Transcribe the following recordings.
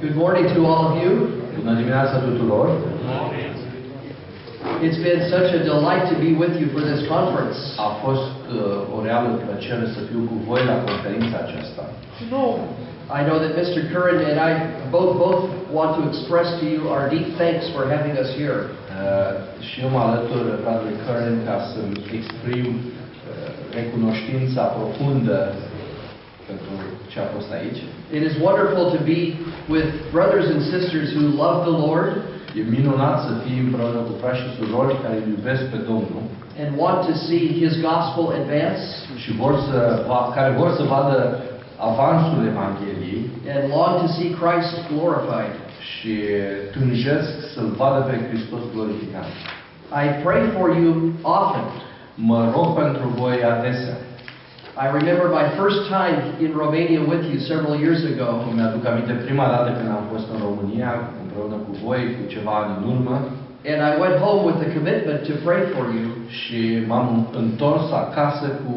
Good morning to all of you. Bună dimineața tuturor! It's been such a delight to be with you for this conference. A fost uh, o reală plăcere să fiu cu voi la conferința aceasta. I know that Mr. Curran and I both both want to express to you our deep thanks for having us here. Uh, și eu mă alătur fratului Curran ca să-mi exprim uh, recunoștința profundă pentru fost aici. It is wonderful to be with brothers and sisters who love the Lord E minunat să fii împreună cu frați și surori care îl iubesc pe Domnul and want to see His gospel advance și vor să, va- care vor să vadă avansul Evangheliei and long to see Christ glorified. și tânjesc să-L vadă pe Hristos glorificat. I pray for you often. Mă rog pentru voi adesea. I remember my first time in Romania with you several years ago. Îmi aduc aminte prima dată când am fost în România împreună cu voi cu ceva ani în urmă And I went home with a commitment to pray for you. și m-am întors acasă cu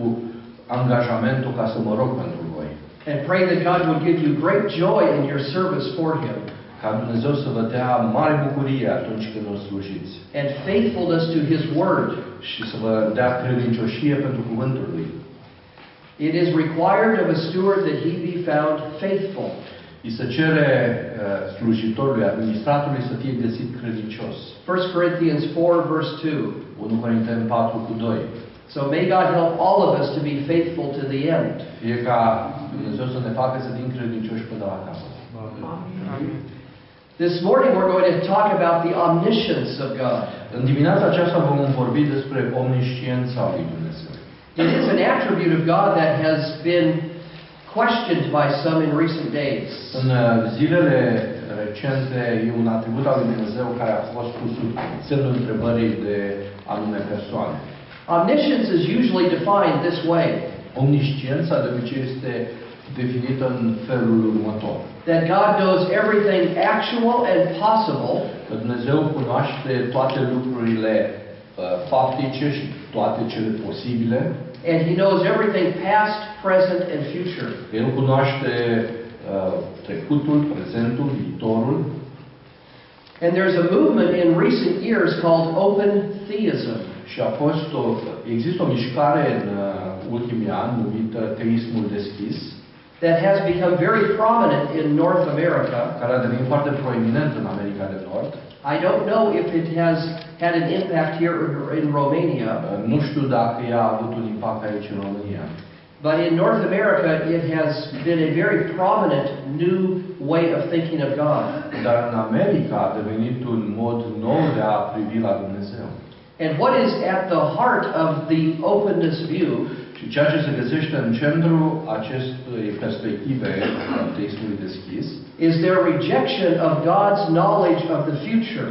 angajamentul ca să mă rog pentru voi. and pray that God would give you great joy in your service for Him Ca Dumnezeu să vă dea mare bucurie atunci când o slujiți and faithfulness to His Word. și să vă dea credincioșie pentru cuvântul Lui. It is required of a steward that he be found faithful. Îi se cere uh, slujitorului, administratorului să fie găsit credincios. 1 Corinthians 4, verse 2. 1 Corinteni 4 cu 2. So may God help all of us to be faithful to the end. Fie ca Dumnezeu să ne facă să fim credincioși până la capăt. This morning we're going to talk about the omniscience of God. În dimineața aceasta vom vorbi despre omnisciența lui Dumnezeu. It is an attribute of God that has been questioned by some in recent days. În uh, zilele recente e un atribut al lui Dumnezeu care a fost pus sub semnul întrebării de anume persoane. Omniscience is usually defined this way Omnisciența de obicei este definită în felul următor. that God knows everything actual and possible Că Dumnezeu cunoaște toate lucrurile uh, faptice și toate cele posibile. And he knows everything past, present, and future. El cunoaște uh, trecutul, prezentul, viitorul. And there's a movement in recent years called open theism. Și a fost o, există o mișcare în uh, ultimii ani numită teismul deschis, that has become very prominent in North America. care a devenit foarte proeminent în America de Nord. I don't know if it has had an impact here in- Romania, Uh, Nu știu dacă ea a avut un impact aici în România. but in North America it has been a very prominent new way of thinking of God. Dar în America a devenit un mod nou de a privi la Dumnezeu. And what is at the heart of the openness view Și ceea ce se găsește în centru acestei perspective a teismului deschis is their rejection of God's knowledge of the future.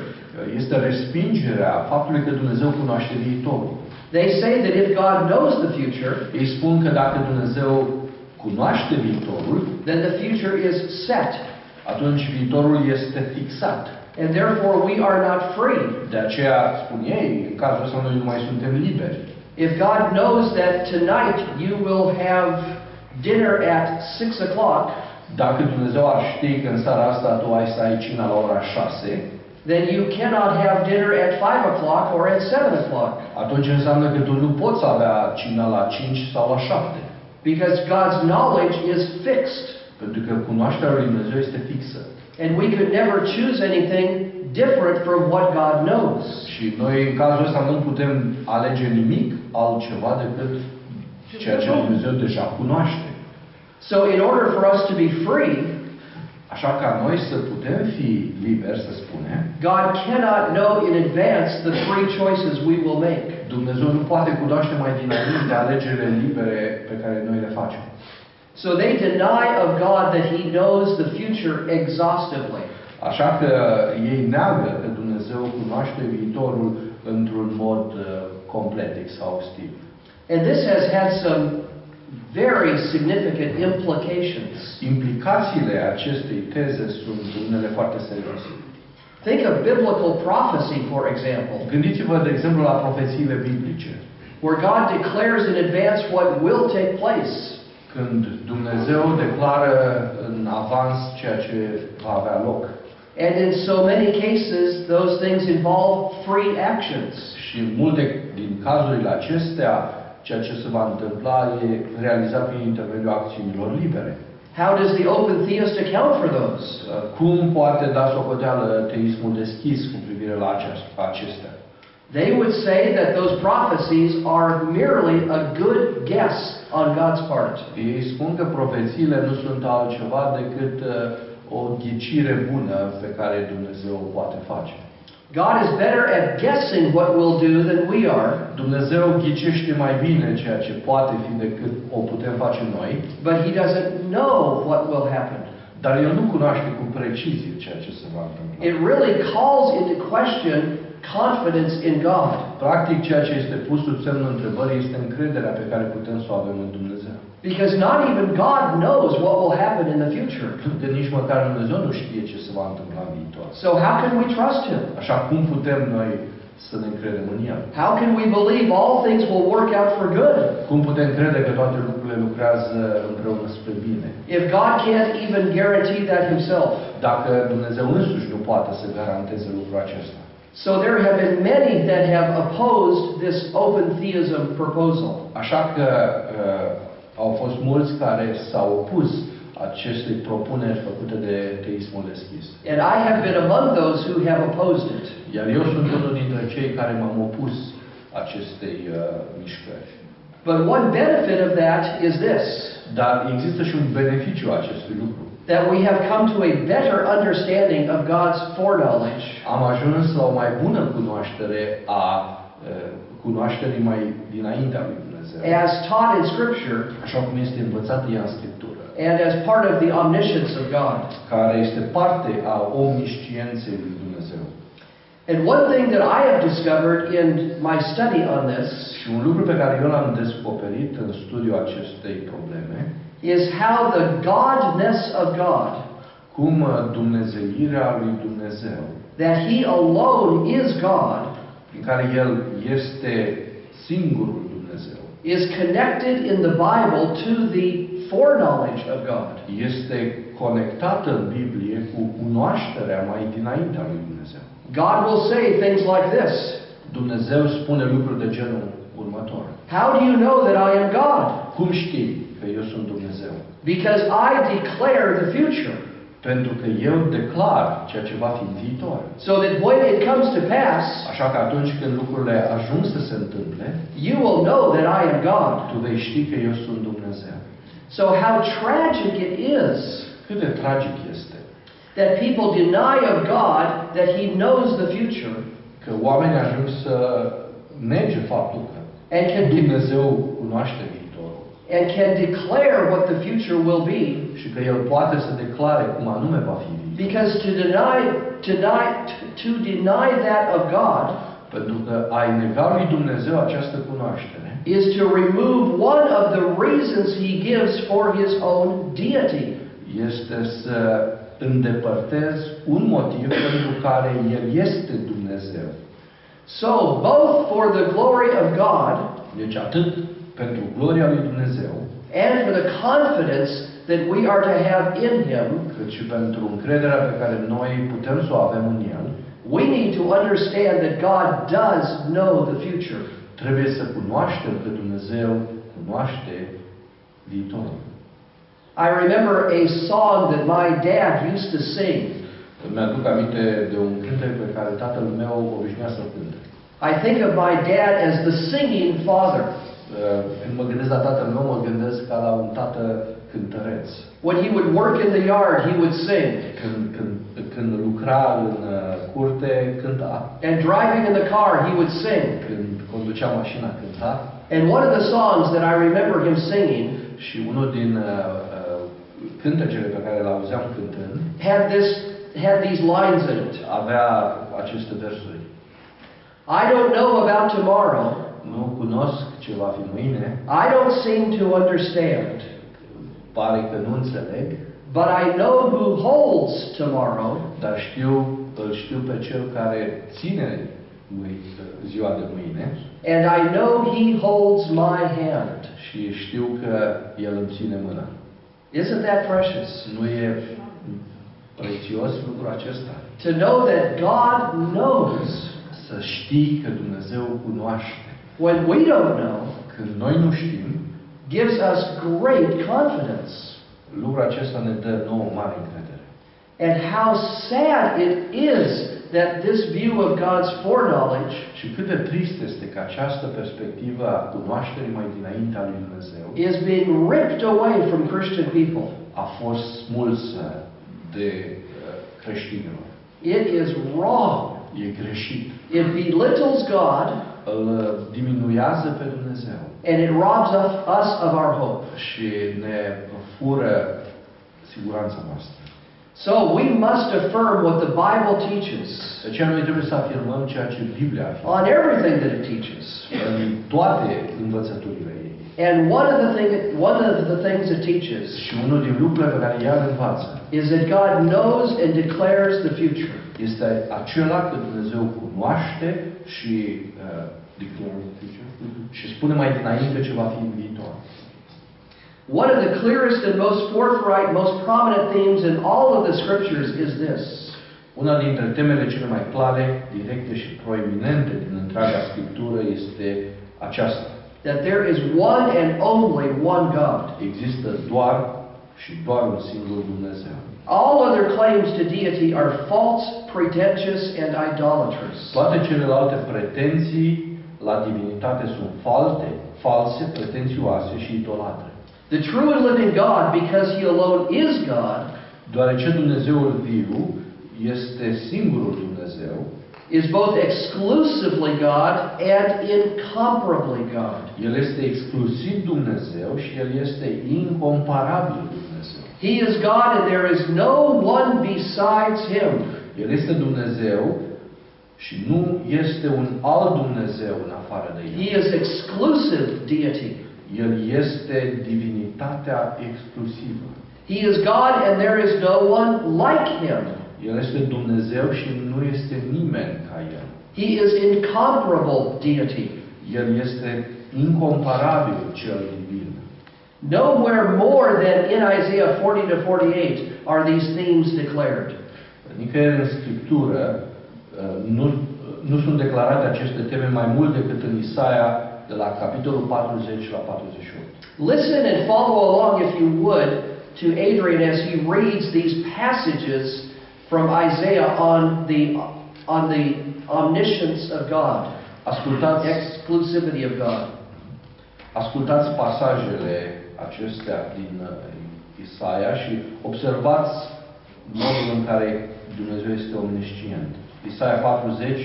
este respingerea faptului că Dumnezeu cunoaște viitorul. They say that if God knows the future, Ei spun că dacă Dumnezeu cunoaște viitorul, then the future is set, atunci viitorul este fixat. and therefore we are not free. De aceea, spun ei, în cazul ăsta noi nu mai suntem liberi. If God knows that tonight you will have dinner at 6 o'clock, Dacă Dumnezeu ar ști că în seara asta tu ai să ai cina la ora 6, then you cannot have dinner at 5 o'clock or at 7 o'clock. atunci înseamnă că tu nu poți avea cina la 5 sau la 7. Because God's knowledge is fixed. Pentru că cunoașterea lui Dumnezeu este fixă. And we could never choose anything different from what God knows. Și noi în cazul ăsta nu putem alege nimic altceva decât ceea ce Dumnezeu deja cunoaște. So, in order for us to be free, Așa ca noi să putem fi liberi, să spunem, God cannot know in advance the free choices we will make. Dumnezeu nu poate cunoaște mai dinainte alegerile libere pe care noi le facem. So they deny of God that He knows the future exhaustively. Așa că ei neagă că Dumnezeu cunoaște viitorul într-un mod uh, complet, exhaustiv. And this has had some very significant implications. Implicațiile acestei teze sunt unele foarte serioase. Think of biblical prophecy, for example, Gândiți-vă, de exemplu, la profețiile biblice, where God declares in advance what will take place. când Dumnezeu declară în avans ceea ce va avea loc. And in so many cases, those things involve free actions. Și în multe din cazurile acestea, ceea ce se va întâmpla e realizat prin intermediul acțiunilor libere. How does the open theist account for those? Cum poate da socoteală teismul deschis cu privire la aceast- acestea? They would say that those prophecies are merely a good guess on God's part. Ei spun că profețiile nu sunt altceva decât uh, o ghicire bună pe care Dumnezeu o poate face. God is better at guessing what we'll do than we are, Dumnezeu ghicește mai bine ceea ce poate fi decât o putem face noi, but He doesn't know what will happen. dar El nu cunoaște cu precizie ceea ce se va întâmpla. It really calls into question confidence in God. Practic, ceea ce este pus sub semnul întrebării este încrederea pe care putem să o avem în Dumnezeu. Because not even God knows what will happen in the future. Că nici măcar Dumnezeu nu știe ce se va întâmpla în viitor. So how can we trust Him? Așa cum putem noi să ne încredem în El? How can we believe all things will work out for good? Cum putem crede că toate lucrurile lucrează împreună spre bine? If God can't even guarantee that Himself. Dacă Dumnezeu însuși nu poate să garanteze lucrul acesta. So there have been many that have opposed this open theism proposal. Așa că uh, au fost mulți care s-au opus acestei propuneri făcute de teismul deschis. And I have been among those who have opposed it. Iar eu sunt unul dintre cei care m-am opus acestei uh, mișcări. But one benefit of that is this Dar există și un beneficiu acestui lucru. That we have come to a better understanding of God's foreknowledge. Am ajuns la o mai bună cunoaștere a uh, cunoașterii mai dinaintea lui Dumnezeu. as taught in Scripture Așa cum este învățată ea în Scriptură. and as part of the omniscience of God. Care este parte a omniscienței lui Dumnezeu. And one thing that I have discovered in my study on this Și un lucru pe care eu l-am descoperit în studiul acestei probleme, is how the godness of God, cum uh, dumnezeirea lui Dumnezeu, that He alone is God, prin care El este singurul Dumnezeu, is connected in the Bible to the foreknowledge of God. este conectată în Biblie cu cunoașterea mai dinaintea lui Dumnezeu. God will say things like this Dumnezeu spune lucruri de genul următor. How do you know that I am God? Cum știi că eu sunt Dumnezeu? Because I declare the future, Pentru că eu declar ceea ce va fi în viitor. so that when it comes to pass, Așa că atunci când lucrurile ajung să se întâmple, you will know that I am God. tu vei ști că eu sunt Dumnezeu. So, how tragic it is Cât de tragic este that people deny of God that He knows the future că oamenii ajung să nege faptul că and can, de- Dumnezeu cunoaște viitorul and can declare what the future will be. și că El poate să declare cum anume va fi viitorul. Because to deny, to deny, to deny that of God Pentru că a nega lui Dumnezeu această cunoaștere is to remove one of the reasons He gives for His own deity. este să îndepărtezi un motiv pentru care El este Dumnezeu. So, both for the glory of God Deci atât pentru gloria lui Dumnezeu, and for the confidence that we are to have in Him, cât și pentru încrederea pe care noi putem să o avem în El, we need to understand that God does know the future. trebuie să cunoaștem că Dumnezeu cunoaște viitorul. I remember a song that my dad used to sing. Îmi aduc aminte de un cântec pe care tatăl meu obișnuia să-l cânte. I think of my dad as the singing father. Uh, Când mă gândesc la tatăl meu, mă gândesc ca la un tată cântăreț. When he would work in the yard, he would sing. Când, când, când lucra în uh, curte, cânta. And driving in the car, he would sing. Când conducea mașina, cânta. And one of the songs that I remember him singing Și unul din uh, uh, cântecele pe care l-auzeam cântând had this had these lines in it. avea aceste versuri. I don't know about tomorrow. Nu cunosc ce va fi mâine, I don't seem to understand. pare că nu înțeleg, But I know who holds tomorrow, dar știu, îl știu pe cel care ține mâi- ziua de mâine and I know he holds my hand. și și știu că El îmi ține mâna. Isn't that precious? Nu e prețios lucrul acesta? To know that God knows Să știi că Dumnezeu cunoaște. When we don't know Când noi nu știm, gives us great confidence. lucrul acesta ne dă nouă mare încredere. And how sad it is that this view of God's foreknowledge Și cât de trist este că această perspectivă a cunoașterii mai dinaintea lui Dumnezeu is being ripped away from Christian people. a fost smulsă de uh, creștinilor. It is wrong. E greșit. It belittles God Îl uh, diminuează pe Dumnezeu and it robs us us of our hope. și ne fură siguranța noastră. So we must affirm what the Bible teaches De aceea noi trebuie să afirmăm ceea ce Biblia afirmă on everything that it teaches. în toate învățăturile ei. And one of the thing, one of the things it teaches Și unul din lucrurile pe care ea le învață is that God knows and declares the future. este acela că Dumnezeu cunoaște și uh, declară future, și spune mai dinainte ce va fi în viitor. One of the clearest and most forthright, most prominent themes in all of the scriptures is this Una dintre temele cele mai clare, directe și proeminente din întreaga Scriptură este aceasta. that there is one and only one God. Există doar și doar un singur Dumnezeu. All other claims to deity are false, pretentious, and idolatrous. Toate celelalte pretenții la divinitate sunt falte, false, pretențioase și idolatre. The true and living God, because He alone is God, Deoarece Dumnezeul viu este singurul Dumnezeu, is both exclusively God and incomparably God. El este exclusiv Dumnezeu și El este incomparabil Dumnezeu. He is God and there is no one besides Him. El este Dumnezeu și nu este un alt Dumnezeu în afară de He is exclusive deity. El este divinitatea exclusivă. He is God and there is no one like Him. El este Dumnezeu și nu este nimeni ca El. He is incomparable deity. El este incomparabil cel divin. Nowhere more than in Isaiah 40 to 48 are these themes declared. Nicăieri în Scriptură uh, nu, nu sunt declarate aceste teme mai mult decât în Isaia de la capitolul 40 la 48. Listen and follow along, if you would, to Adrian as he reads these passages from Isaiah on the, on the omniscience of God, Ascultați, exclusivity of God. ascultați pasajele acestea din uh, Isaia și observați modul în care Dumnezeu este omniscient. Isaia 40,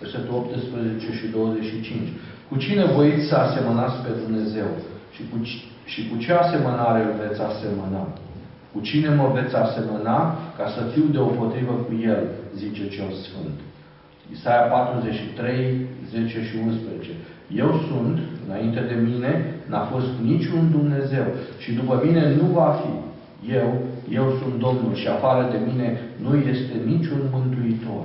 versetul 18 și 25. Cu cine voiți să asemănați pe Dumnezeu? Și cu, ci- și cu ce asemănare îl veți asemăna? Cu cine mă veți asemăna ca să fiu deopotrivă cu El, zice cel Sfânt. Isaia 43, 10 și 11. Eu sunt, înainte de mine, n-a fost niciun Dumnezeu și după mine nu va fi. Eu, eu sunt Domnul și afară de mine nu este niciun mântuitor.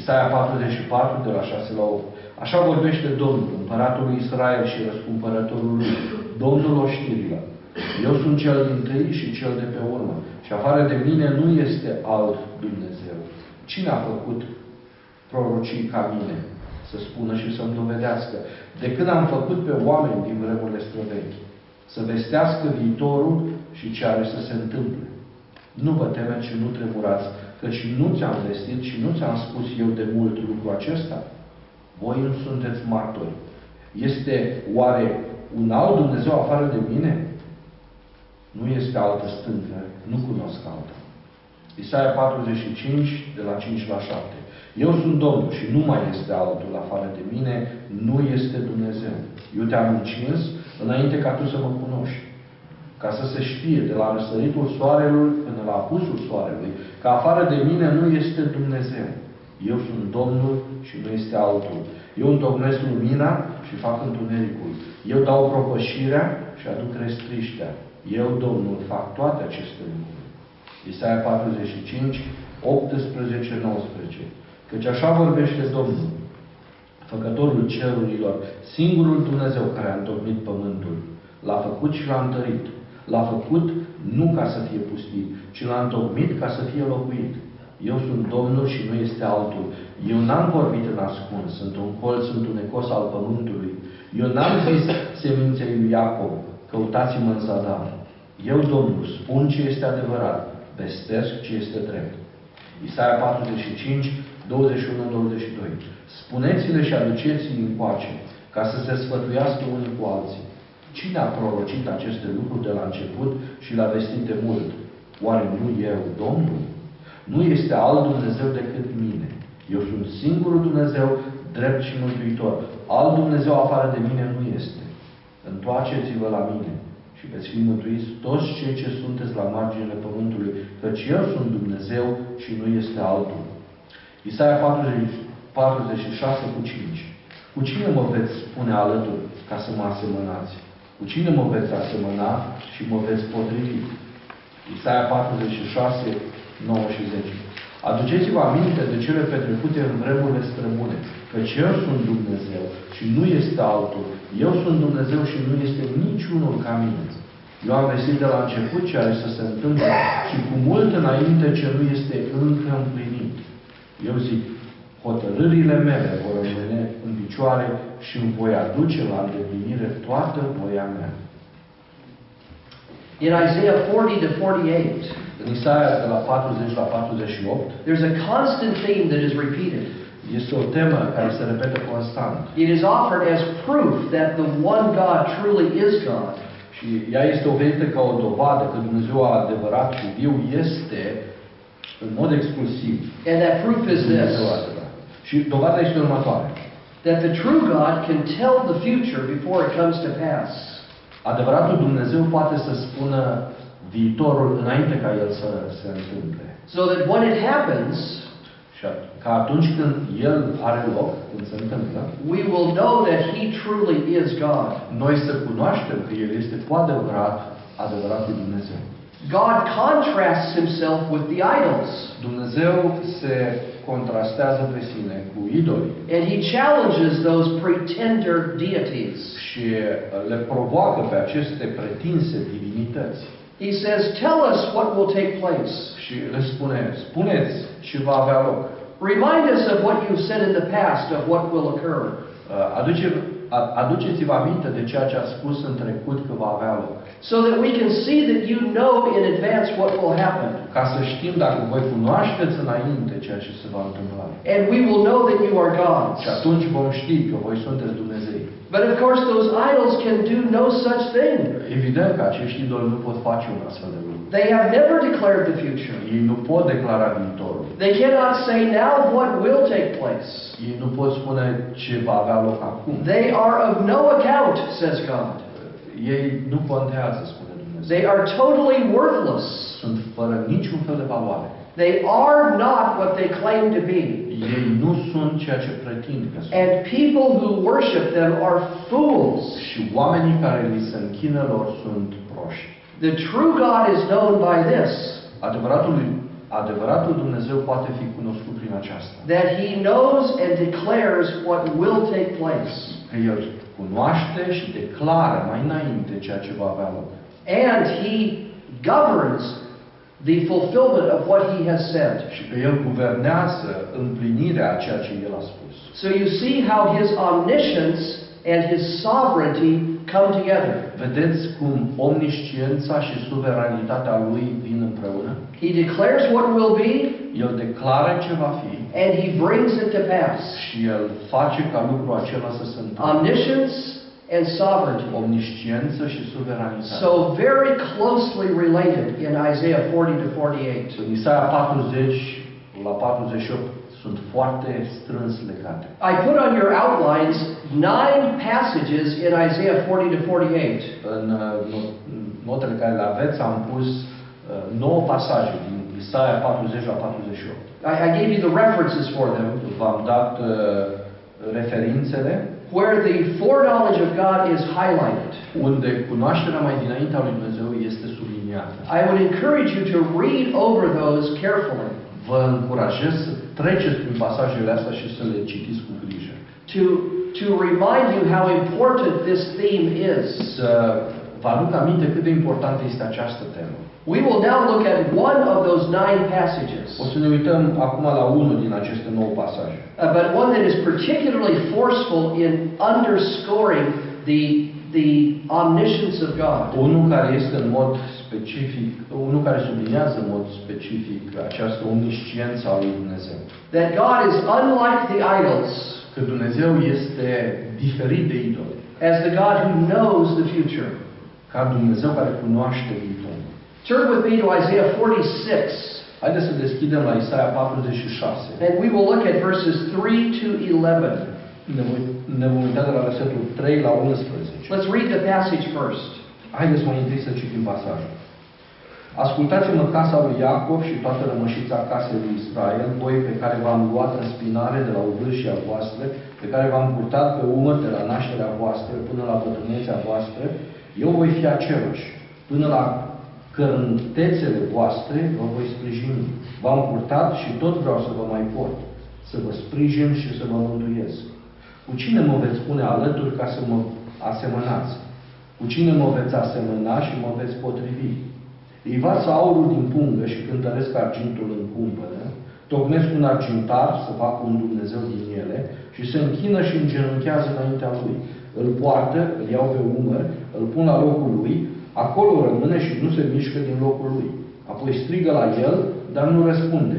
Isaia 44, de la 6 la 8. Așa vorbește Domnul, împăratul lui Israel și răscumpărătorul lui, Domnul oștirilor. Eu sunt cel din tâi și cel de pe urmă. Și afară de mine nu este alt Dumnezeu. Cine a făcut prorocii ca mine? Să spună și să-mi dovedească. De când am făcut pe oameni din vremurile străvechi, să vestească viitorul și ce are să se întâmple. Nu vă temeți și nu tremurați, căci nu ți-am vestit și nu ți-am spus eu de mult lucrul acesta. Voi nu sunteți martori. Este oare un alt Dumnezeu afară de mine? Nu este altă stâncă, nu cunosc alta. Isaia 45, de la 5 la 7. Eu sunt Domnul și nu mai este altul afară de mine, nu este Dumnezeu. Eu te-am încins înainte ca tu să mă cunoști. Ca să se știe de la răsăritul soarelui până la apusul soarelui, că afară de mine nu este Dumnezeu. Eu sunt Domnul și nu este altul. Eu întocmesc lumina și fac întunericul. Eu dau propășirea și aduc restriștea. Eu, Domnul, fac toate aceste lucruri. Isaia 45, 18, 19. Căci așa vorbește Domnul, Făcătorul cerurilor, singurul Dumnezeu care a întocmit pământul. L-a făcut și l-a întărit. L-a făcut nu ca să fie pustit, ci l-a întocmit ca să fie locuit. Eu sunt Domnul și nu este altul. Eu n-am vorbit în ascuns, sunt un colț întunecos al pământului. Eu n-am zis seminței lui Iacob, căutați-mă în zadar. Eu, Domnul, spun ce este adevărat, vestesc ce este drept. Isaia 45, 21-22. Spuneți-le și aduceți-i încoace, ca să se sfătuiască unii cu alții. Cine a prorocit aceste lucruri de la început și l-a vestit de mult? Oare nu eu, Domnul? Nu este alt Dumnezeu decât mine. Eu sunt singurul Dumnezeu, drept și mântuitor. Alt Dumnezeu afară de mine nu este. Întoarceți-vă la mine și veți fi mântuiți toți cei ce sunteți la marginile pământului, căci eu sunt Dumnezeu și nu este altul. Isaia 40, 46 cu 5. Cu cine mă veți spune alături ca să mă asemănați? Cu cine mă veți asemăna și mă veți potrivi? Isaia 46, 9 și 10. Aduceți-vă aminte de cele petrecute în vremurile străbune, căci eu sunt Dumnezeu și nu este altul. Eu sunt Dumnezeu și nu este niciunul ca mine. Eu am vestit de la început ce are să se întâmple și cu mult înainte ce nu este încă împlinit. Eu zic, hotărârile mele vor rămâne în picioare și îmi voi aduce la îndeplinire toată voia mea. In Isaiah 40 to 48, În Isaia de la 40 la 48 there's a constant theme that is repeated. Este o temă care se repetă constant. It is offered as proof that the one God truly is God. Și ea este oferită ca o dovadă că Dumnezeu adevărat și viu este în mod exclusiv And that proof is this. Și dovada este următoare. that the true God can tell the future before it comes to pass. Adevăratul Dumnezeu poate să spună viitorul înainte ca el să se întâmple. So that when it happens, ca atunci când el are loc, când se întâmplă, we will know that He truly is God. noi să cunoaștem că el este cu adevărat adevăratul Dumnezeu. God contrasts Himself with the idols, Dumnezeu se contrastează pe sine cu idolii and He challenges those pretender deities. și uh, le provoacă pe aceste pretinse divinități. He says, Tell us what will take place. Și le spune, spuneți ce va avea loc. Remind us of what you've said in the past of what will occur. Uh, Aduce, a- aduceți-vă aminte de ceea ce a spus în trecut că va avea loc. So that we can see that you know in advance what will happen. Ca să știm dacă voi cunoașteți înainte ceea ce se va întâmpla. And we will know that you are gods. Și atunci vom ști că voi sunteți Dumnezei. But of course, those idols can do no such thing. Evident că acești idoli nu pot face un astfel de lucru. They have never declared the future. Ei nu pot declara viitorul. They cannot say now what will take place. Ei nu pot spune ce va avea loc acum. They are of no account, says God. Ei nu contează, spune Dumnezeu. They are totally worthless. Sunt fără niciun fel de valoare. They are not what they claim to be. Ei nu sunt ceea ce pretind că sunt. And people who worship them are fools. Și oamenii care li se închină lor sunt proști. The true God is known by this Adevăratul, adevăratul Dumnezeu poate fi cunoscut prin aceasta. that He knows and declares what will take place. Că El cunoaște și declară mai înainte ceea ce va avea loc. And He governs the fulfillment of what He has said. Și că El guvernează împlinirea a ceea ce El a spus. So you see how His omniscience and His sovereignty come together. Vedeți cum omnisciența și suveranitatea Lui vin împreună? He declares what will be, El declară ce va fi and He brings it to pass. și El face ca lucrul acela să se întâmple. Omniscience and sovereignty. Omnisciență și suveranitate. So very closely related in Isaiah 40 to 48. În Isaia 40 la 48 sunt foarte strâns legate. I put on your outlines nine passages in Isaiah 40 to 48. În uh, no- notele care le aveți am pus uh, 9 pasaje din Isaia 40 la 48. I, I gave you the references for them, V-am dat uh, referințele where the foreknowledge of God is highlighted. unde cunoașterea mai dinaintea lui Dumnezeu este subliniată. I would encourage you to read over those carefully, Vă încurajez să treceți prin pasajele astea și să le citiți cu grijă. to, to remind you how important this theme is. Să vă aduc aminte cât de importantă este această temă. We will now look at one of those nine passages, O să ne uităm acum la unul din aceste nouă pasaje. uh, but one that is particularly forceful in underscoring the, the omniscience of God. Unul care este în mod specific, unul care subliniază în mod specific această omnisciență a lui Dumnezeu. That God is unlike the idols Că Dumnezeu este diferit de idoli. as the God who knows the future. Ca Dumnezeu care cunoaște viitorul. Turn with me to Isaiah 46, Haideți să deschidem la Isaia 46. and we will look at verses 3 to 11. Ne, voi, ne vom uita de la versetul 3 la 11. Let's read the passage first. Haideți mai întâi să citim pasajul. Ascultați-mă casa lui Iacov și toată rămășița casei lui Israel, voi pe care v-am luat în spinare de la ovârșia voastră, pe care v-am purtat pe umăr de la nașterea voastră până la bătrânețea voastră, eu voi fi același. Până la cărântețele voastre vă voi sprijini. V-am purtat și tot vreau să vă mai port, să vă sprijin și să vă mântuiesc. Cu cine mă veți pune alături ca să mă asemănați? Cu cine mă veți asemăna și mă veți potrivi? Îi varsă aurul din pungă și cântăresc argintul în cumpănă, tocnesc un argintar să facă un Dumnezeu din ele și se închină și îngenunchează înaintea lui. Îl poartă, îl iau pe umăr, îl pun la locul lui, acolo rămâne și nu se mișcă din locul lui. Apoi strigă la el, dar nu răspunde.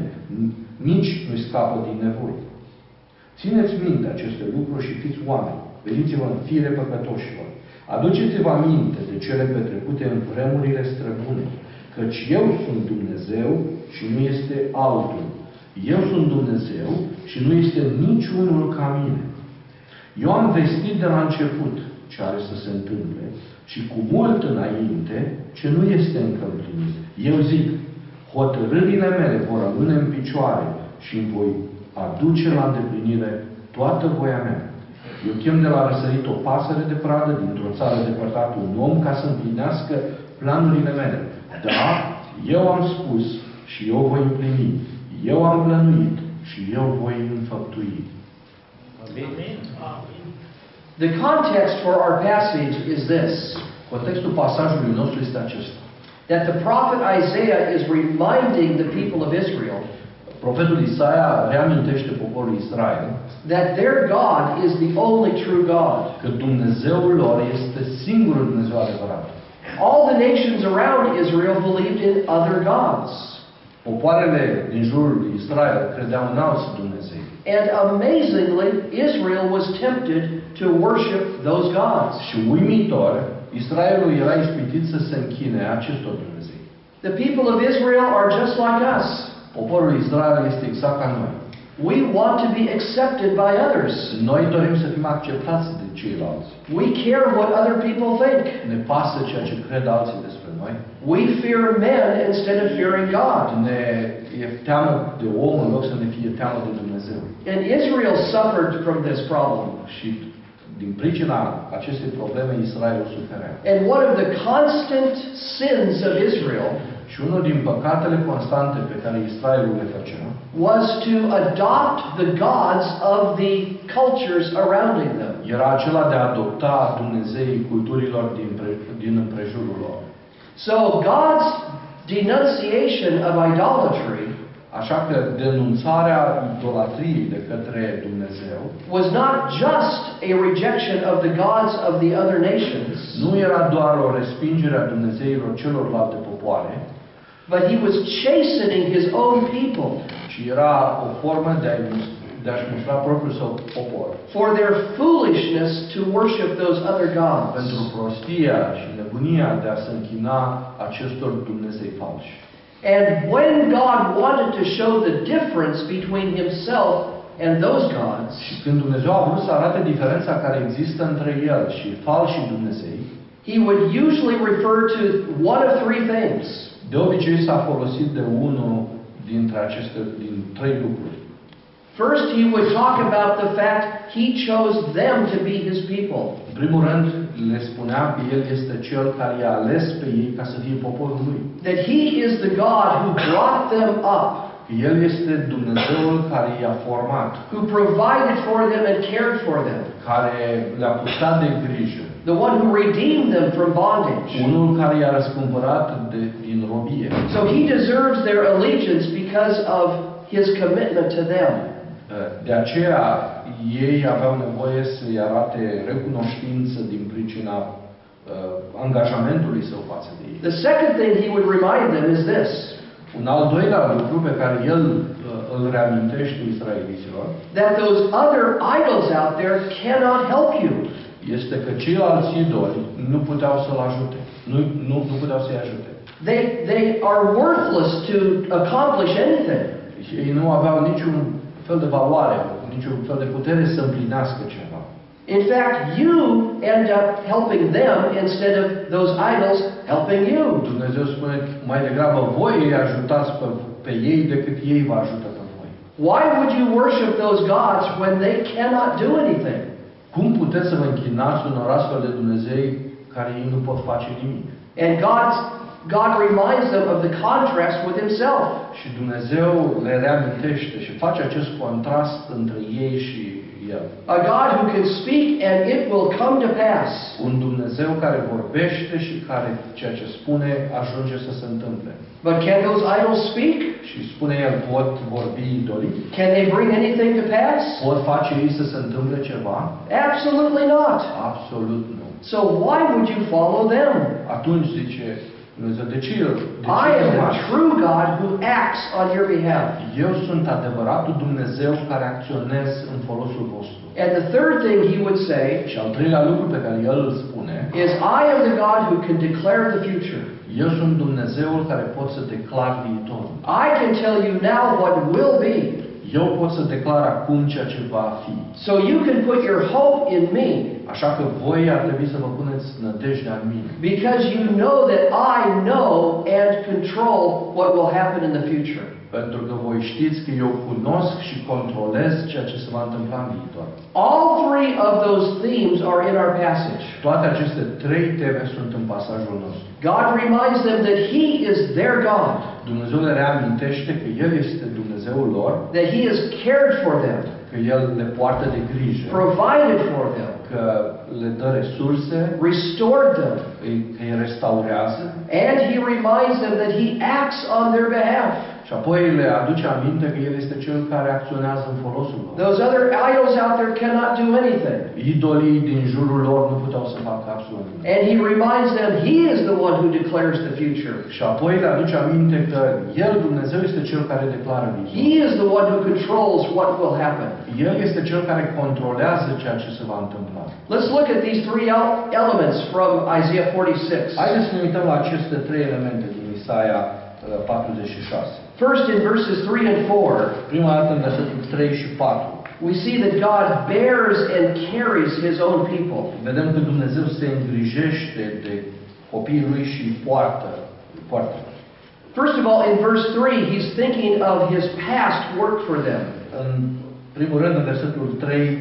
Nici nu-i scapă din nevoi. Țineți minte aceste lucruri și fiți oameni. Veniți-vă în fire păcătoșilor. Aduceți-vă aminte de cele petrecute în vremurile străbune, căci eu sunt Dumnezeu și nu este altul. Eu sunt Dumnezeu și nu este niciunul ca mine. Eu am vestit de la început ce are să se întâmple și cu mult înainte ce nu este încă împlinit. Eu zic, hotărârile mele vor rămâne în picioare și îmi voi aduce la îndeplinire toată voia mea. Eu chem de la răsărit o pasăre de pradă dintr-o țară depărtată un om ca să împlinească planurile mele. Da, eu am spus și eu voi împlini. Eu am plănuit și eu voi înfăptui. The context for our passage is this Contextul pasajului nostru este acesta. that the prophet Isaiah is reminding the people of Israel Profetul Isaia reamintește poporul Israel that their God is the only true God. că Dumnezeul lor este singurul Dumnezeu adevărat. All the nations around Israel believed in other gods. Popoarele din jurul lui Israel credeau în alți Dumnezei. And amazingly, Israel was tempted to worship those gods. Și uimitor, Israelul era ispitit să se închine acestor Dumnezei. The people of Israel are just like us. Poporul Israel este exact ca noi. We want to be accepted by others. Noi dorim să fim acceptați de ceilalți. We care what other people think. Ne pasă ceea ce cred alții despre noi. We fear men instead of fearing God. Ne e teamă de om în loc să ne fie teamă de Dumnezeu. And Israel suffered from this problem. Și din pricina acestei probleme Israelul suferea. And one of the constant sins of Israel Și unul din păcatele constante pe care Israelul le făcea was to adopt the gods of the cultures surrounding them. era acela de a adopta Dumnezeii culturilor din, pre, din împrejurul lor. So God's denunciation of idolatry Așa că denunțarea idolatriei de către Dumnezeu was not just a rejection of the gods of the other nations, nu era doar o respingere a Dumnezeilor celorlalte popoare, but he was chastening his own people ci era o formă de, a de a-și mustra propriul său popor. for their foolishness to worship those other Pentru gods. prostia și nebunia de a se închina acestor Dumnezei falși. And when God wanted to show the difference between himself and those gods, Și când Dumnezeu a vrut să arate diferența care există între El și falși Dumnezei, he would usually refer to one of three things. de obicei s-a folosit de unul dintre aceste, din trei lucruri. First, he would talk about the fact he chose them to be his people. În primul rând, le spunea că El este Cel care i-a ales pe ei ca să fie poporul Lui. That he is the God who brought them up, El este Dumnezeul care i-a format, who provided for them and cared for them. care le-a purtat de grijă, the one who redeemed them from bondage. unul care i-a răscumpărat de, din robie. So he deserves their allegiance because of his commitment to them. De aceea ei aveau nevoie să-i arate recunoștință din pricina uh, angajamentului său față de ei. The second thing he would remind them is this Un al doilea lucru pe care el uh, îl reamintește israeliților that those other idols out there cannot help you. este că ceilalți idoli nu puteau să-l ajute, nu, nu, nu puteau să-i ajute. They, they are worthless to accomplish anything. Deci ei nu aveau niciun fel de valoare, niciun fel de putere să împlinească ceva. In fact, you end up helping them instead of those idols helping you. Dumnezeu spune că mai degrabă voi îi ajutați pe, pe ei decât ei vă ajută pe voi. Why would you worship those gods when they cannot do anything? Cum puteți să vă închinați unor astfel de Dumnezei care ei nu pot face nimic? And God's, God reminds them of the contrast with Himself. Și Dumnezeu le reamintește și face acest contrast între ei și El. A God who can speak and it will come to pass. Un Dumnezeu care vorbește și care ceea ce spune ajunge să se întâmple. But can those idols speak? Și spune El, pot vorbi idolii? Can they bring anything to pass? Pot face ei să se întâmple ceva? Absolutely not. Absolut nu. So why would you follow them? Atunci zice Dumnezeu, de ce, de I am the true God who acts on your behalf. Eu sunt adevăratul Dumnezeu care acționez în folosul vostru. And the third thing he would say Și al treilea lucru pe care El îl spune, is, I am the God who can declare the future. eu sunt Dumnezeul care pot să declar viitorul. I can tell you now what will be. Eu pot să declar acum ceea ce va fi. So you can put your hope in me Așa că voi ar trebui să vă puneți nădejdea în mine. because you know that I know and control what will happen in the future. Pentru că voi știți că eu cunosc și controlez ceea ce se va întâmpla în viitor. All three of those themes are in our passage. Toate aceste trei teme sunt în pasajul nostru. God reminds them that He is their God, Dumnezeu le reamintește că El este Dumnezeul lor, that He has cared for them, că El le poartă de grijă, provided for them, că le dă resurse, restored them, îi- îi restaurează and He reminds them that He acts on their behalf. Și apoi le aduce aminte că El este Cel care acționează în folosul lor. Those other idols out there cannot do anything. Idolii din jurul lor nu puteau să facă absolut nimic. And he reminds them he is the one who declares the future. Și apoi le aduce aminte că El, Dumnezeu, este Cel care declară viitorul. He is the one who controls what will happen. El este Cel care controlează ceea ce se va întâmpla. Let's look at these three el- elements from Isaiah 46. Haideți să ne uităm la aceste trei elemente din Isaia uh, 46. First, in verses 3 and 4, Prima dată în versetul 3 și 4. we see that God bears and carries his own people. Vedem că Dumnezeu se îngrijește de copiii lui și îi poartă. îi poartă. First of all, in verse 3, he's thinking of his past work for them. În primul rând, în versetul 3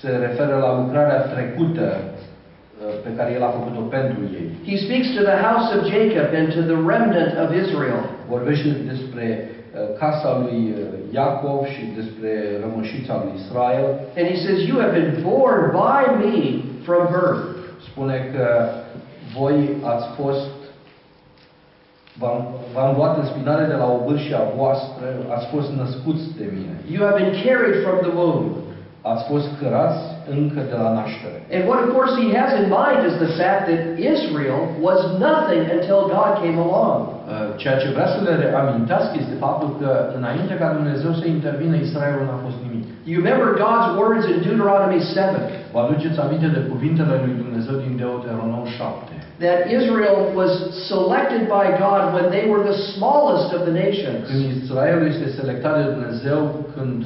se referă la lucrarea trecută uh, pe care El a făcut-o pentru ei. He speaks to the house of Jacob and to the remnant of Israel. Vorbește despre uh, casa lui uh, Iacov și despre rămășița lui Israel. And he says, You have been born by me from birth. Spune că voi ați fost V-am, v-am luat în spinare de la obârșia voastră, ați fost născuți de mine. You have been carried from the womb. Ați fost cărați încă de la naștere. And what, of course, he has in mind is the fact that Israel was nothing until God came along. Uh, Ceea ce vrea să le amintească este faptul că înainte ca Dumnezeu să intervină, Israelul n-a fost nimic. You remember God's words in Deuteronomy 7 Vă aduceți aminte de cuvintele lui Dumnezeu din Deuteronom 7. that Israel was selected by God when they were the smallest of the nations. Când Israelul este selectat de Dumnezeu, când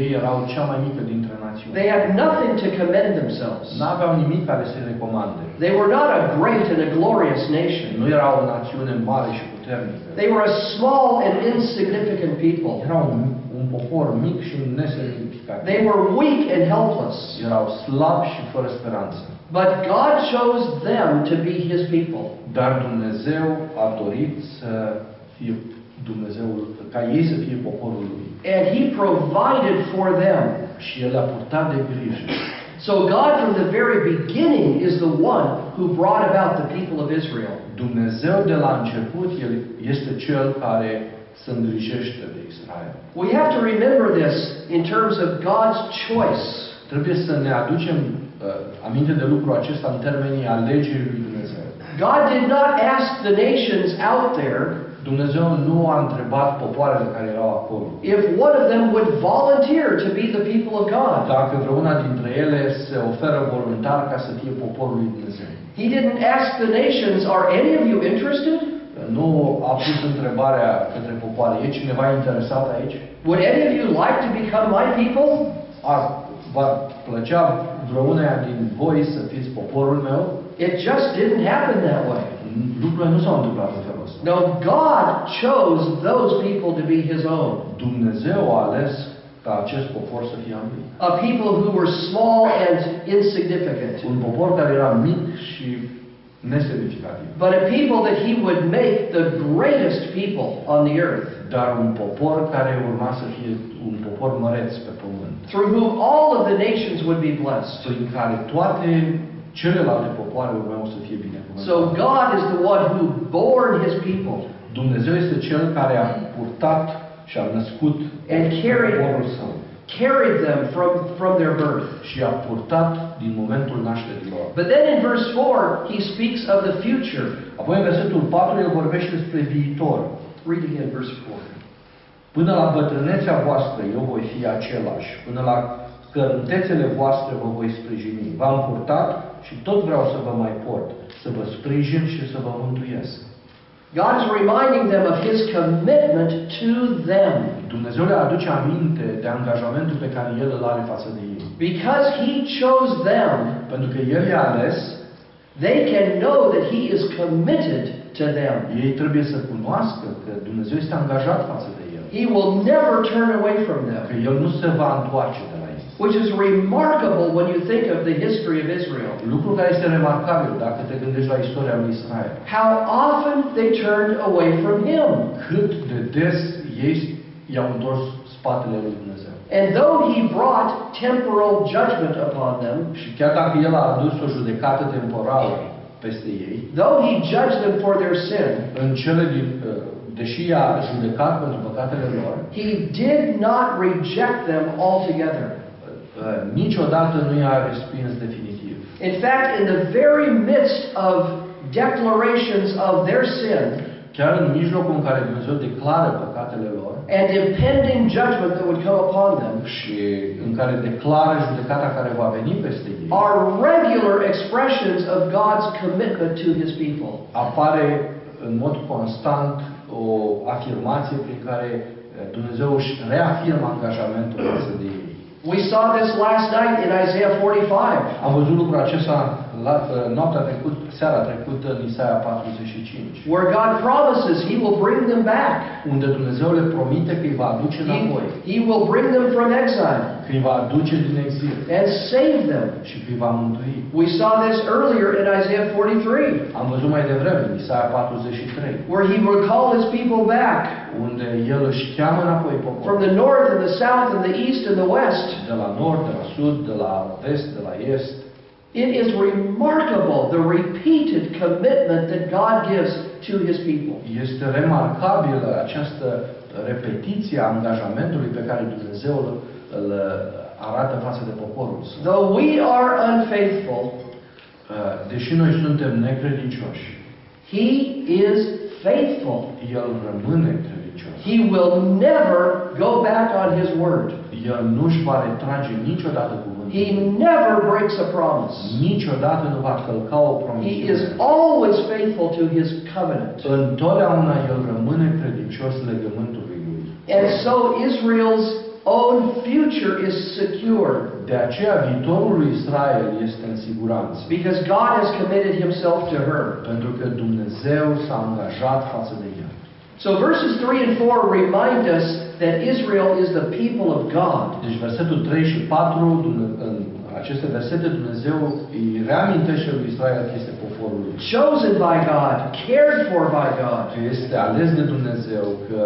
ei erau cea mai mică dintre They had nothing to commend themselves. N-aveau nimic care să-i recomande. They were not a great and a glorious nation. Nu era o națiune mare și puternică. They were a small and insignificant people. Erau un, un popor mic și nesemnificativ. They were weak and helpless. Erau slabi și fără speranță. But God chose them to be His people. Dar Dumnezeu a dorit să fie Dumnezeul, ca ei să fie poporul lui. And He provided for them. Și El a purtat de grijă. So God from the very beginning is the one who brought about the people of Israel. Dumnezeu de la început, El este Cel care se îngrijește de Israel. We have to remember this in terms of God's choice. Trebuie să ne aducem uh, aminte de lucrul acesta în termenii alegerii lui Dumnezeu. God did not ask the nations out there Dumnezeu nu a întrebat popoarele care erau acolo. if one of them would volunteer to be the people of God. Dacă vreuna dintre ele se oferă voluntar ca să fie poporul lui Dumnezeu. He didn't ask the nations, Are any of you interested? Nu a pus întrebarea către popoare, e cineva interesat aici? Would any of you like to become my people? Ar, v-ar plăcea vreuneia din voi să fiți poporul meu? It just didn't happen that way. Lucrurile nu s-au întâmplat în felul ăsta. No, God chose those people to be His own. Dumnezeu a ales ca acest popor să fie al lui. A people who were small and insignificant. Un popor care era mic și nesemnificativ. But a people that He would make the greatest people on the earth. Dar un popor care urma să fie un popor măreț pe pământ. Through whom all of the nations would be blessed. Prin care toate celelalte popoare urmeau să fie binecuvântate. So God is the one who bore His people Dumnezeu este Cel care a purtat și a născut And carried- poporul său carried them from, from their birth. și a purtat din momentul nașterii lor. But then in verse 4, he speaks of the future. Apoi în versetul 4 el vorbește despre viitor. Read again verse 4. Până la bătrânețea voastră eu voi fi același, până la căruntețele voastre vă voi sprijini. V-am purtat și tot vreau să vă mai port, să vă sprijin și să vă mântuiesc. God is reminding them of his commitment to them. Dumnezeu le aduce aminte de angajamentul pe care El îl are față de ei. Because he chose them, Pentru că El i-a ales, they can know that he is committed to them. ei trebuie să cunoască că Dumnezeu este angajat față de El. He will never turn away from Că them. El nu se va întoarce de la ei. Which is remarkable when you think of the history of Israel. Lucru care este remarcabil dacă te gândești la istoria lui Israel. How often they turned away from him. Cât de des ei i-au întors spatele lui Dumnezeu. And though he brought temporal judgment upon them, Și chiar dacă El a adus o judecată temporală peste ei, though he judged them for their sin, în cele din, uh, deși i-a judecat pentru păcatele lor, he did not reject them altogether. Uh, niciodată nu i-a respins definitiv. In fact, in the very midst of declarations of their sin Chiar în mijlocul în care Dumnezeu declară păcatele lor and impending judgment that would come upon them, și în care declară judecata care va veni peste ei, are regular expressions of God's commitment to his people. apare în mod constant o afirmație prin care eh, Dumnezeu își reafirmă angajamentul față de ei. We saw this last night in Isaiah 45. Am văzut lucrul acesta noaptea trecută, seara trecută în Isaia 45, where God promises He will bring them back. unde Dumnezeu le promite că îi va aduce He, înapoi, he will bring them from exile că îi va aduce din exil and save them. și că îi va mântui. We saw this earlier in Isaiah 43, Am văzut mai devreme în Isaia 43, where He will call His people back unde El își cheamă înapoi from poporul. the north and the south and the east and the west. De la nord, de la sud, de la vest, de la est. It is remarkable the repeated commitment that God gives to His people. Este remarcabilă această repetiție a angajamentului pe care Dumnezeu îl, îl arată față de poporul său. Though we are unfaithful, Uh, Deși noi suntem necredincioși, He is faithful. El rămâne credincios. He will never go back on His word. El nu își va retrage niciodată cuvântul. He never breaks a promise. Niciodată nu va călca o promisiune. He is always faithful to his covenant. Întotdeauna El rămâne credincios legământului Lui. And so Israel's own future is secure De aceea viitorul lui Israel este în siguranță. because God has committed himself to her. Pentru că Dumnezeu s-a angajat față de el. So verses 3 and 4 remind us that Israel is the people of God. Deci versetul 3 și 4, Dumne- în aceste versete Dumnezeu îi reamintește lui Israel că este poporul lui. Chosen by God, cared for by God, Că este ales de Dumnezeu, că